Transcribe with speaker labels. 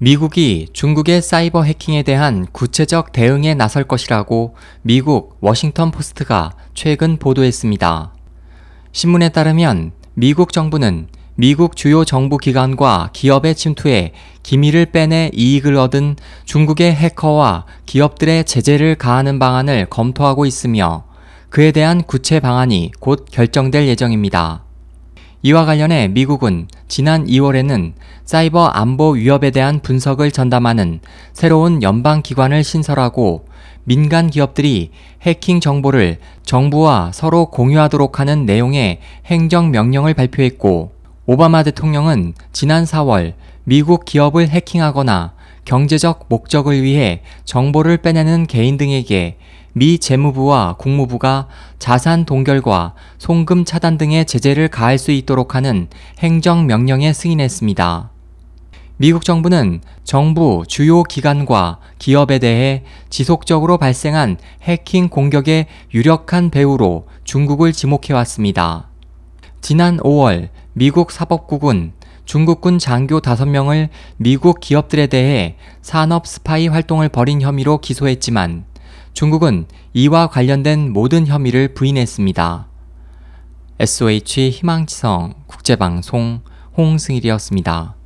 Speaker 1: 미국이 중국의 사이버 해킹에 대한 구체적 대응에 나설 것이라고 미국 워싱턴 포스트가 최근 보도했습니다. 신문에 따르면 미국 정부는 미국 주요 정부 기관과 기업의 침투에 기밀을 빼내 이익을 얻은 중국의 해커와 기업들의 제재를 가하는 방안을 검토하고 있으며 그에 대한 구체 방안이 곧 결정될 예정입니다. 이와 관련해 미국은 지난 2월에는 사이버 안보 위협에 대한 분석을 전담하는 새로운 연방 기관을 신설하고 민간 기업들이 해킹 정보를 정부와 서로 공유하도록 하는 내용의 행정 명령을 발표했고 오바마 대통령은 지난 4월 미국 기업을 해킹하거나 경제적 목적을 위해 정보를 빼내는 개인 등에게 미 재무부와 국무부가 자산 동결과 송금 차단 등의 제재를 가할 수 있도록 하는 행정 명령에 승인했습니다. 미국 정부는 정부 주요 기관과 기업에 대해 지속적으로 발생한 해킹 공격의 유력한 배후로 중국을 지목해왔습니다. 지난 5월 미국 사법국은 중국군 장교 5명을 미국 기업들에 대해 산업 스파이 활동을 벌인 혐의로 기소했지만 중국은 이와 관련된 모든 혐의를 부인했습니다. SOH 희망지성 국제방송 홍승일이었습니다.